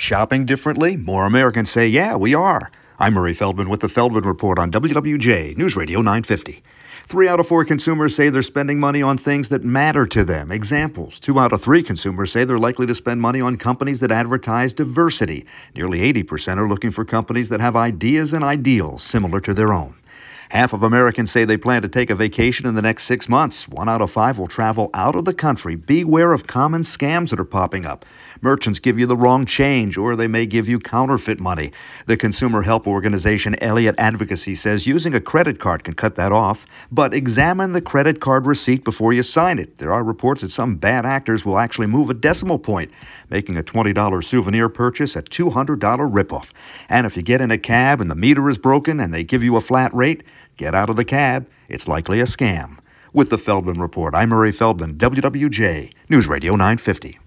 Shopping differently? More Americans say, yeah, we are. I'm Murray Feldman with the Feldman Report on WWJ News Radio 950. Three out of four consumers say they're spending money on things that matter to them. Examples two out of three consumers say they're likely to spend money on companies that advertise diversity. Nearly 80% are looking for companies that have ideas and ideals similar to their own. Half of Americans say they plan to take a vacation in the next six months. One out of five will travel out of the country. Beware of common scams that are popping up. Merchants give you the wrong change, or they may give you counterfeit money. The consumer help organization Elliott Advocacy says using a credit card can cut that off, but examine the credit card receipt before you sign it. There are reports that some bad actors will actually move a decimal point, making a $20 souvenir purchase a $200 ripoff. And if you get in a cab and the meter is broken and they give you a flat rate, Get out of the cab. It's likely a scam. With the Feldman Report, I'm Murray Feldman, WWJ, News Radio 950.